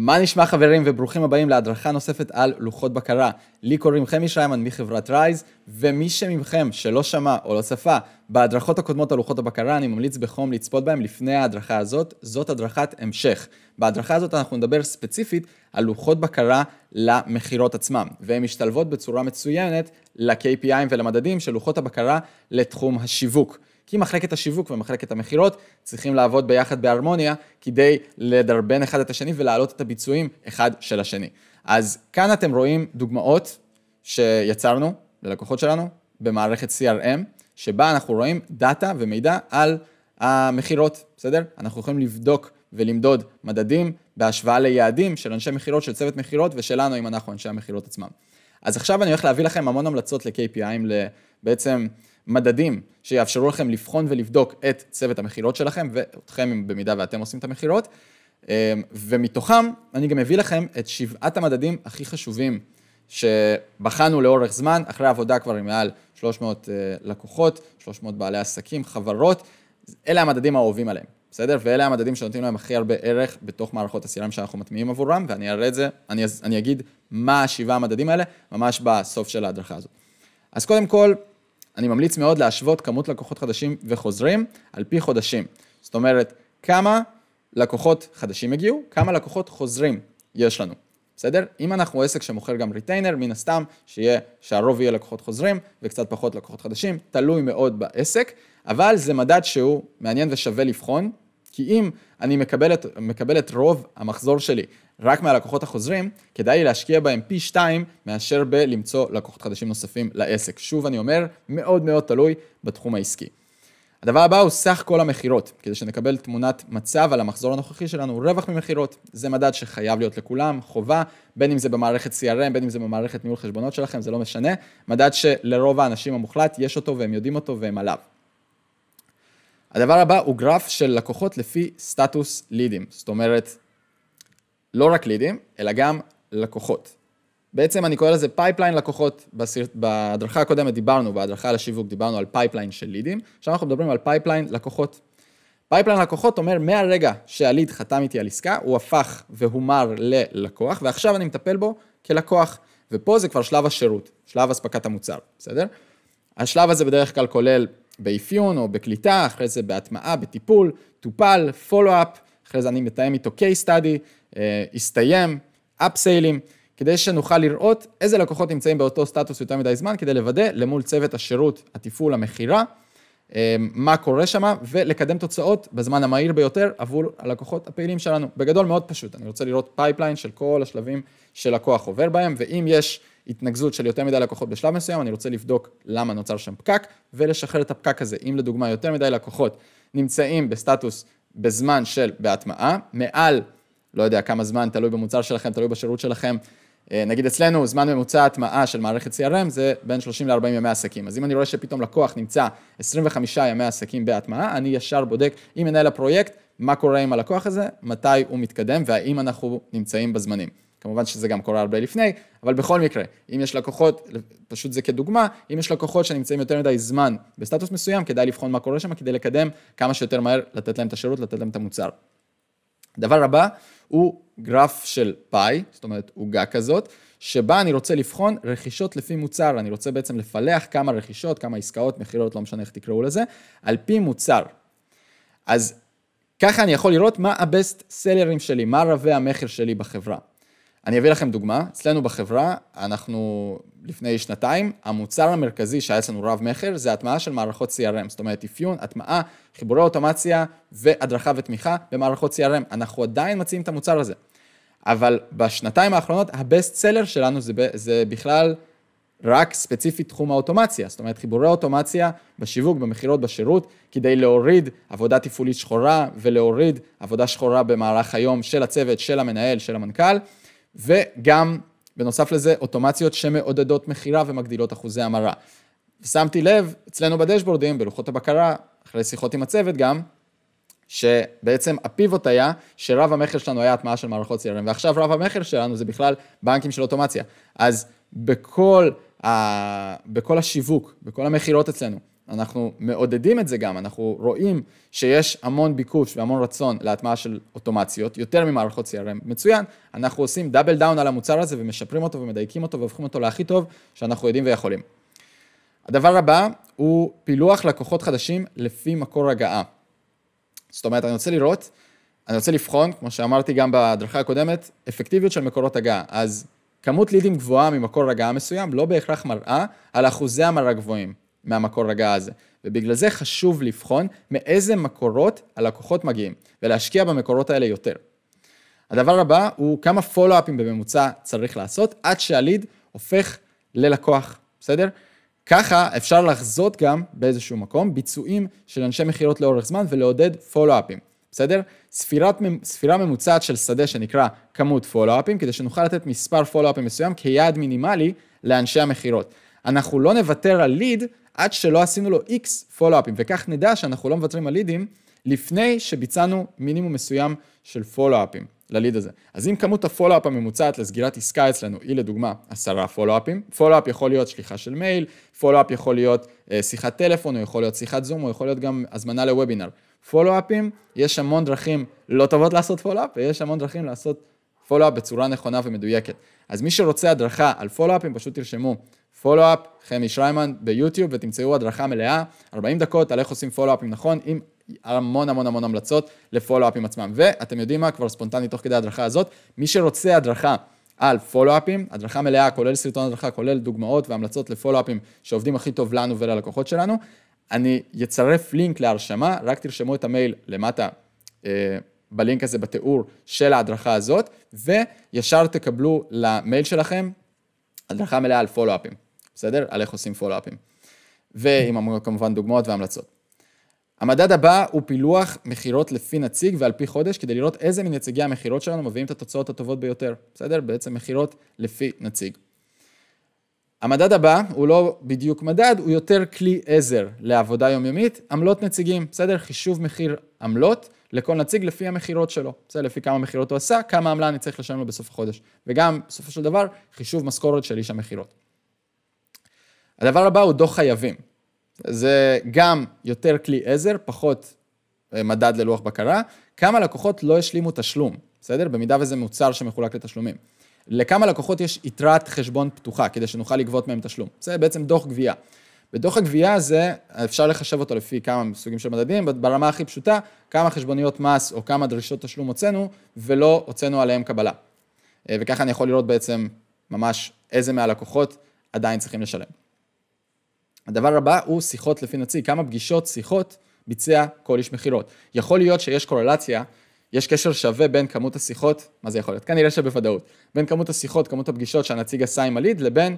מה נשמע חברים וברוכים הבאים להדרכה נוספת על לוחות בקרה. לי קוראים חמי שיימן מחברת רייז, ומי שמכם שלא שמע או לא צפה בהדרכות הקודמות על לוחות הבקרה, אני ממליץ בחום לצפות בהם לפני ההדרכה הזאת, זאת הדרכת המשך. בהדרכה הזאת אנחנו נדבר ספציפית על לוחות בקרה למכירות עצמם, והן משתלבות בצורה מצוינת ל-KPIים ולמדדים של לוחות הבקרה לתחום השיווק. כי מחלקת השיווק ומחלקת המכירות צריכים לעבוד ביחד בהרמוניה כדי לדרבן אחד את השני ולהעלות את הביצועים אחד של השני. אז כאן אתם רואים דוגמאות שיצרנו ללקוחות שלנו במערכת CRM, שבה אנחנו רואים דאטה ומידע על המכירות, בסדר? אנחנו יכולים לבדוק ולמדוד מדדים בהשוואה ליעדים של אנשי מכירות, של צוות מכירות ושלנו אם אנחנו אנשי המכירות עצמם. אז עכשיו אני הולך להביא לכם המון המלצות ל-KPIים, בעצם מדדים שיאפשרו לכם לבחון ולבדוק את צוות המכירות שלכם ואתכם במידה ואתם עושים את המכירות. אמ, ומתוכם אני גם מביא לכם את שבעת המדדים הכי חשובים שבחנו לאורך זמן, אחרי עבודה כבר עם מעל 300 אה, לקוחות, 300 בעלי עסקים, חברות, אלה המדדים האהובים עליהם, בסדר? ואלה המדדים שנותנים להם הכי הרבה ערך בתוך מערכות ה שאנחנו מטמיעים עבורם, ואני אראה את זה, אני, אני אגיד מה השבעה המדדים האלה, ממש בסוף של ההדרכה הזאת. אז קודם כל, אני ממליץ מאוד להשוות כמות לקוחות חדשים וחוזרים על פי חודשים. זאת אומרת, כמה לקוחות חדשים הגיעו, כמה לקוחות חוזרים יש לנו. בסדר? אם אנחנו עסק שמוכר גם ריטיינר, מן הסתם שיהיה, שהרוב יהיה לקוחות חוזרים וקצת פחות לקוחות חדשים, תלוי מאוד בעסק, אבל זה מדד שהוא מעניין ושווה לבחון, כי אם אני מקבל את, מקבל את רוב המחזור שלי רק מהלקוחות החוזרים, כדאי לי להשקיע בהם פי שתיים מאשר בלמצוא לקוחות חדשים נוספים לעסק. שוב אני אומר, מאוד מאוד תלוי בתחום העסקי. הדבר הבא הוא סך כל המכירות, כדי שנקבל תמונת מצב על המחזור הנוכחי שלנו, רווח ממכירות. זה מדד שחייב להיות לכולם, חובה, בין אם זה במערכת CRM, בין אם זה במערכת ניהול חשבונות שלכם, זה לא משנה. מדד שלרוב האנשים המוחלט יש אותו והם יודעים אותו והם עליו. הדבר הבא הוא גרף של לקוחות לפי סטטוס לידים, זאת אומרת, לא רק לידים, אלא גם לקוחות. בעצם אני קורא לזה pipeline לקוחות, בסר... בהדרכה הקודמת דיברנו, בהדרכה על השיווק דיברנו על pipeline של לידים, עכשיו אנחנו מדברים על pipeline לקוחות. pipeline לקוחות אומר, מהרגע שהליד חתם איתי על עסקה, הוא הפך והומר ללקוח, ועכשיו אני מטפל בו כלקוח, ופה זה כבר שלב השירות, שלב אספקת המוצר, בסדר? השלב הזה בדרך כלל כולל באפיון או בקליטה, אחרי זה בהטמעה, בטיפול, טופל, follow-up, אחרי זה אני מתאם איתו case study, אה, הסתיים, אפסיילים, כדי שנוכל לראות איזה לקוחות נמצאים באותו סטטוס יותר מדי זמן, כדי לוודא למול צוות השירות, התפעול, המכירה, מה קורה שם, ולקדם תוצאות בזמן המהיר ביותר עבור הלקוחות הפעילים שלנו. בגדול מאוד פשוט, אני רוצה לראות pipeline של כל השלבים שלקוח עובר בהם, ואם יש התנגזות של יותר מדי לקוחות בשלב מסוים, אני רוצה לבדוק למה נוצר שם פקק, ולשחרר את הפקק הזה. אם לדוגמה יותר מדי לקוחות נמצאים בסטטוס בזמן של בהטמעה, מעל, לא יודע כמה זמן, תלוי במוצר שלכם, תלוי בשירות שלכם, נגיד אצלנו, זמן ממוצע הטמעה של מערכת CRM זה בין 30 ל-40 ימי עסקים. אז אם אני רואה שפתאום לקוח נמצא 25 ימי עסקים בהטמעה, אני ישר בודק עם מנהל הפרויקט, מה קורה עם הלקוח הזה, מתי הוא מתקדם והאם אנחנו נמצאים בזמנים. כמובן שזה גם קורה הרבה לפני, אבל בכל מקרה, אם יש לקוחות, פשוט זה כדוגמה, אם יש לקוחות שנמצאים יותר מדי זמן בסטטוס מסוים, כדאי לבחון מה קורה שם כדי לקדם כמה שיותר מהר, לתת להם את השירות, לתת להם את המוצר. הדבר הבא הוא גרף של פאי, זאת אומרת עוגה כזאת, שבה אני רוצה לבחון רכישות לפי מוצר, אני רוצה בעצם לפלח כמה רכישות, כמה עסקאות, מכירות, לא משנה איך תקראו לזה, על פי מוצר. אז ככה אני יכול לראות מה הבסט סלרים שלי, מה רבי המכר שלי בחברה. אני אביא לכם דוגמה, אצלנו בחברה, אנחנו לפני שנתיים, המוצר המרכזי שהיה אצלנו רב מכר, זה הטמעה של מערכות CRM, זאת אומרת אפיון, הטמעה, חיבורי אוטומציה והדרכה ותמיכה במערכות CRM. אנחנו עדיין מציעים את המוצר הזה. אבל בשנתיים האחרונות, הבסט סלר שלנו זה, זה בכלל רק ספציפית תחום האוטומציה, זאת אומרת חיבורי אוטומציה בשיווק, במכירות, בשירות, כדי להוריד עבודה תפעולית שחורה ולהוריד עבודה שחורה במהלך היום של הצוות, של המנהל, של המנכ"ל. וגם, בנוסף לזה, אוטומציות שמעודדות מכירה ומגדילות אחוזי המרה. ושמתי לב, אצלנו בדשבורדים, בלוחות הבקרה, אחרי שיחות עם הצוות גם, שבעצם הפיבוט היה שרב המכר שלנו היה הטמעה של מערכות CRM, ועכשיו רב המכר שלנו זה בכלל בנקים של אוטומציה. אז בכל, ה... בכל השיווק, בכל המכירות אצלנו, אנחנו מעודדים את זה גם, אנחנו רואים שיש המון ביקוש והמון רצון להטמעה של אוטומציות, יותר ממערכות CRM, מצוין, אנחנו עושים דאבל דאון על המוצר הזה ומשפרים אותו ומדייקים אותו והופכים אותו להכי טוב שאנחנו יודעים ויכולים. הדבר הבא הוא פילוח לקוחות חדשים לפי מקור הגעה. זאת אומרת, אני רוצה לראות, אני רוצה לבחון, כמו שאמרתי גם בהדרכה הקודמת, אפקטיביות של מקורות הגעה. אז כמות לידים גבוהה ממקור הגעה מסוים לא בהכרח מראה על אחוזי המרה גבוהים מהמקור הגעה הזה. ובגלל זה חשוב לבחון מאיזה מקורות הלקוחות מגיעים, ולהשקיע במקורות האלה יותר. הדבר הבא הוא כמה פולו-אפים בממוצע צריך לעשות עד שהליד הופך ללקוח, בסדר? ככה אפשר לחזות גם באיזשהו מקום ביצועים של אנשי מכירות לאורך זמן ולעודד פולו-אפים, בסדר? ספירת, ספירה ממוצעת של שדה שנקרא כמות פולו-אפים, כדי שנוכל לתת מספר פולו-אפים מסוים כיעד מינימלי לאנשי המכירות. אנחנו לא נוותר על ליד עד שלא עשינו לו X פולו-אפים, וכך נדע שאנחנו לא מוותרים על לידים לפני שביצענו מינימום מסוים של פולו-אפים. לליד הזה. אז אם כמות הפולו-אפ הממוצעת לסגירת עסקה אצלנו היא לדוגמה עשרה פולו-אפים, פולו-אפ יכול להיות שליחה של מייל, פולו-אפ יכול להיות אה, שיחת טלפון, או יכול להיות שיחת זום, או יכול להיות גם הזמנה לוובינר. פולו-אפים, יש המון דרכים לא טובות לעשות פולו-אפ, ויש המון דרכים לעשות פולו-אפ בצורה נכונה ומדויקת. אז מי שרוצה הדרכה על פולו-אפים, פשוט תרשמו פולו-אפ, חמי שריימן ביוטיוב, ותמצאו הדרכה מלאה, 40 דקות על איך עושים פולו-אפים נכון, עם המון המון המון המלצות לפולו-אפים עצמם. ואתם יודעים מה, כבר ספונטני תוך כדי ההדרכה הזאת, מי שרוצה הדרכה על פולו-אפים, הדרכה מלאה, כולל סרטון הדרכה, כולל דוגמאות והמלצות לפולו-אפים שעובדים הכי טוב לנו וללקוחות שלנו, אני אצרף לינק להרשמה, רק תרשמו את המייל למטה. אה, בלינק הזה בתיאור של ההדרכה הזאת, וישר תקבלו למייל שלכם הדרכה מלאה על פולו-אפים, בסדר? על איך עושים פולו-אפים. ועם כמובן דוגמאות והמלצות. המדד הבא הוא פילוח מכירות לפי נציג ועל פי חודש, כדי לראות איזה מנציגי המכירות שלנו מביאים את התוצאות הטובות ביותר, בסדר? בעצם מכירות לפי נציג. המדד הבא הוא לא בדיוק מדד, הוא יותר כלי עזר לעבודה יומיומית, עמלות נציגים, בסדר? חישוב מחיר עמלות לכל נציג לפי המכירות שלו, בסדר? לפי כמה מכירות הוא עשה, כמה עמלה אני צריך לשלם לו בסוף החודש. וגם, בסופו של דבר, חישוב משכורת של איש המכירות. הדבר הבא הוא דוח חייבים. זה גם יותר כלי עזר, פחות אה, מדד ללוח בקרה. כמה לקוחות לא השלימו תשלום, בסדר? במידה וזה מוצר שמחולק לתשלומים. לכמה לקוחות יש יתרת חשבון פתוחה, כדי שנוכל לגבות מהם תשלום. זה בעצם דוח גבייה. בדוח הגבייה הזה, אפשר לחשב אותו לפי כמה סוגים של מדדים, ברמה הכי פשוטה, כמה חשבוניות מס או כמה דרישות תשלום הוצאנו, ולא הוצאנו עליהם קבלה. אה, וככה אני יכול לראות בעצם ממש איזה מהלקוחות עדיין צריכים לשלם. הדבר הבא הוא שיחות לפי נציג, כמה פגישות, שיחות, ביצע כל איש מכירות. יכול להיות שיש קורלציה, יש קשר שווה בין כמות השיחות, מה זה יכול להיות? כנראה שבוודאות, בין כמות השיחות, כמות הפגישות שהנציג עשה עם הליד, לבין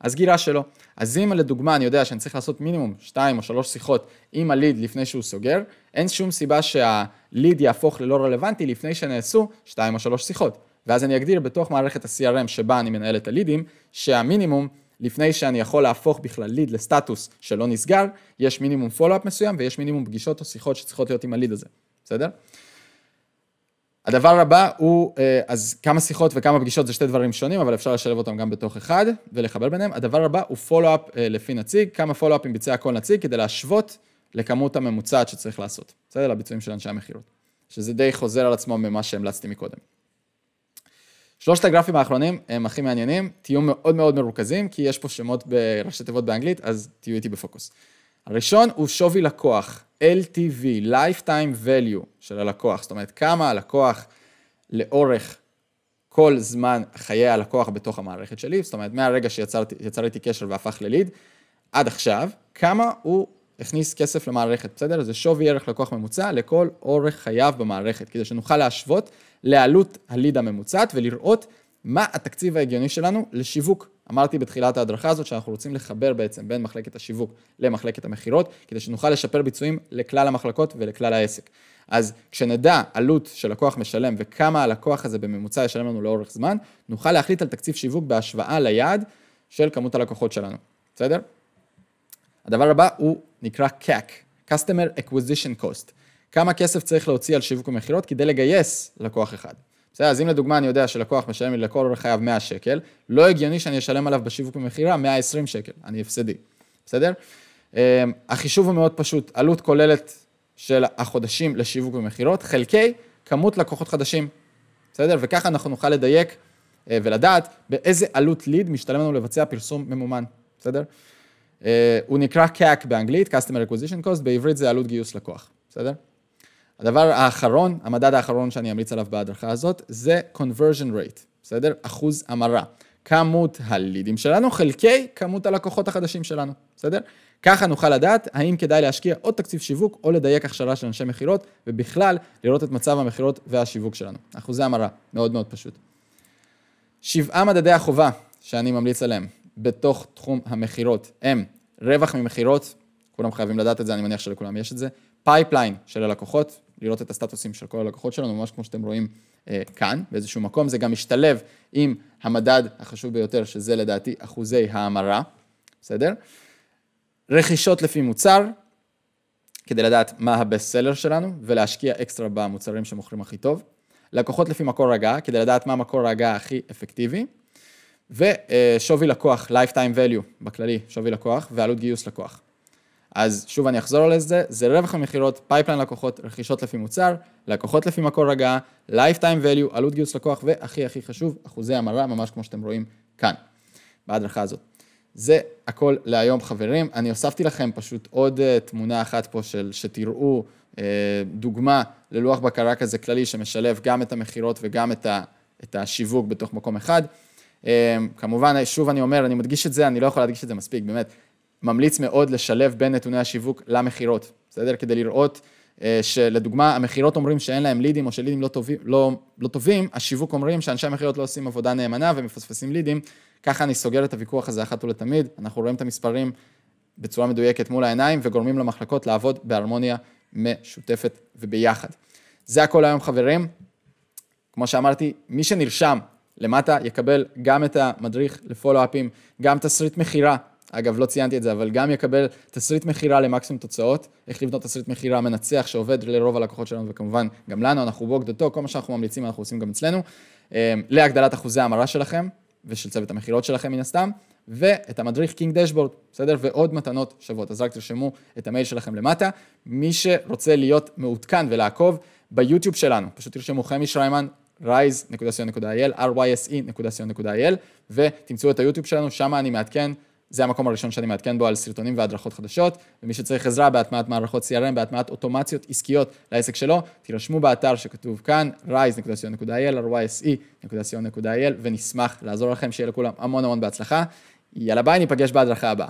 הסגירה שלו. אז אם לדוגמה אני יודע שאני צריך לעשות מינימום 2 או 3 שיחות עם הליד לפני שהוא סוגר, אין שום סיבה שהליד יהפוך ללא רלוונטי לפני שנעשו 2 או 3 שיחות. ואז אני אגדיר בתוך מערכת ה-CRM שבה אני מנהל את הלידים, שהמינימום לפני שאני יכול להפוך בכלל ליד לסטטוס שלא נסגר, יש מינימום פולו-אפ מסוים ויש מינימום פגישות או שיחות שצריכות להיות עם הליד הזה, בסדר? הדבר הבא הוא, אה, אז כמה שיחות וכמה פגישות זה שתי דברים שונים, אבל אפשר לשלב אותם גם בתוך אחד ולחבר ביניהם. הדבר הבא הוא פולו-אפ אה, לפי נציג, כמה פולו-אפים ביצע כל נציג כדי להשוות לכמות הממוצעת שצריך לעשות, בסדר? לביצועים של אנשי המכירות. שזה די חוזר על עצמו ממה שהמלצתי מקודם. שלושת הגרפים האחרונים הם הכי מעניינים, תהיו מאוד מאוד מרוכזים, כי יש פה שמות בראשי תיבות באנגלית, אז תהיו איתי בפוקוס. הראשון הוא שווי לקוח, LTV, Lifetime Value של הלקוח, זאת אומרת כמה הלקוח לאורך כל זמן חיי הלקוח בתוך המערכת שלי, זאת אומרת מהרגע שיצר איתי קשר והפך לליד, עד עכשיו, כמה הוא הכניס כסף למערכת, בסדר? זה שווי ערך לקוח ממוצע לכל אורך חייו במערכת, כדי שנוכל להשוות לעלות הליד הממוצעת ולראות מה התקציב ההגיוני שלנו לשיווק. אמרתי בתחילת ההדרכה הזאת שאנחנו רוצים לחבר בעצם בין מחלקת השיווק למחלקת המכירות, כדי שנוכל לשפר ביצועים לכלל המחלקות ולכלל העסק. אז כשנדע עלות שלקוח משלם וכמה הלקוח הזה בממוצע ישלם לנו לאורך זמן, נוכל להחליט על תקציב שיווק בהשוואה ליעד של כמות הלקוחות שלנו, בסדר? הדבר הבא הוא נקרא CAC, Customer Acquisition Cost. כמה כסף צריך להוציא על שיווק ומכירות כדי לגייס לקוח אחד. בסדר, אז אם לדוגמה אני יודע שלקוח משלם לי לכל אורך חייו 100 שקל, לא הגיוני שאני אשלם עליו בשיווק ומכירה 120 שקל, אני הפסדי, בסדר? אה, החישוב הוא מאוד פשוט, עלות כוללת של החודשים לשיווק ומכירות, חלקי כמות לקוחות חדשים, בסדר? וככה אנחנו נוכל לדייק אה, ולדעת באיזה עלות ליד משתלם לנו לבצע פרסום ממומן, בסדר? הוא נקרא CAC באנגלית, Customer Acquisition Cost, בעברית זה עלות גיוס לקוח, בסדר? הדבר האחרון, המדד האחרון שאני אמליץ עליו בהדרכה הזאת, זה conversion rate, בסדר? אחוז המרה. כמות הלידים שלנו חלקי כמות הלקוחות החדשים שלנו, בסדר? ככה נוכל לדעת האם כדאי להשקיע עוד תקציב שיווק או לדייק הכשרה של אנשי מכירות, ובכלל לראות את מצב המכירות והשיווק שלנו. אחוזי המרה, מאוד מאוד פשוט. שבעה מדדי החובה שאני ממליץ עליהם בתוך תחום המכירות הם רווח ממכירות, כולם חייבים לדעת את זה, אני מניח שלכולם יש את זה, pipeline של הלקוחות, לראות את הסטטוסים של כל הלקוחות שלנו, ממש כמו שאתם רואים אה, כאן, באיזשהו מקום, זה גם משתלב עם המדד החשוב ביותר, שזה לדעתי אחוזי ההמרה, בסדר? רכישות לפי מוצר, כדי לדעת מה ה best seller שלנו, ולהשקיע אקסטרה במוצרים שמוכרים הכי טוב. לקוחות לפי מקור הגעה, כדי לדעת מה מקור ההגעה הכי אפקטיבי. ושווי לקוח, Lifetime Value בכללי, שווי לקוח, ועלות גיוס לקוח. אז שוב אני אחזור על זה, זה רווח ממכירות, pipeline לקוחות, רכישות לפי מוצר, לקוחות לפי מקור הגעה, Lifetime Value, עלות גיוס לקוח, והכי הכי חשוב, אחוזי המרה, ממש כמו שאתם רואים כאן, בהדרכה הזאת. זה הכל להיום חברים, אני הוספתי לכם פשוט עוד uh, תמונה אחת פה של שתראו uh, דוגמה ללוח בקרה כזה כללי שמשלב גם את המכירות וגם את השיווק בתוך מקום אחד. Uh, כמובן, שוב אני אומר, אני מדגיש את זה, אני לא יכול להדגיש את זה מספיק, באמת, ממליץ מאוד לשלב בין נתוני השיווק למכירות, בסדר? כדי לראות אה, שלדוגמה, המכירות אומרים שאין להם לידים או שלידים לא טובים, לא, לא טובים, השיווק אומרים שאנשי המכירות לא עושים עבודה נאמנה ומפספסים לידים, ככה אני סוגר את הוויכוח הזה אחת ולתמיד, אנחנו רואים את המספרים בצורה מדויקת מול העיניים וגורמים למחלקות לעבוד בהרמוניה משותפת וביחד. זה הכל היום חברים, כמו שאמרתי, מי שנרשם למטה יקבל גם את המדריך לפולו-אפים, גם תסריט מכירה אגב, לא ציינתי את זה, אבל גם יקבל תסריט מכירה למקסימום תוצאות, איך לבנות תסריט מכירה מנצח שעובד לרוב הלקוחות שלנו, וכמובן גם לנו, אנחנו ווק דוטו, כל מה שאנחנו ממליצים אנחנו עושים גם אצלנו, אמ, להגדלת אחוזי המרה שלכם, ושל צוות המכירות שלכם מן הסתם, ואת המדריך King Dashboard, בסדר? ועוד מתנות שוות. אז רק תרשמו את המייל שלכם למטה. מי שרוצה להיות מעודכן ולעקוב, ביוטיוב שלנו, פשוט תרשמו חמי שריימן, rise.co.il, ryse.co.il, ותמצאו את היוטיוב שלנו, שם אני מעדכן זה המקום הראשון שאני מעדכן בו על סרטונים והדרכות חדשות, ומי שצריך עזרה בהטמעת מערכות CRM, בהטמעת אוטומציות עסקיות לעסק שלו, תירשמו באתר שכתוב כאן, rise.co.il, ryse.co.il, ונשמח לעזור לכם, שיהיה לכולם המון המון בהצלחה. יאללה ביי, ניפגש בהדרכה הבאה.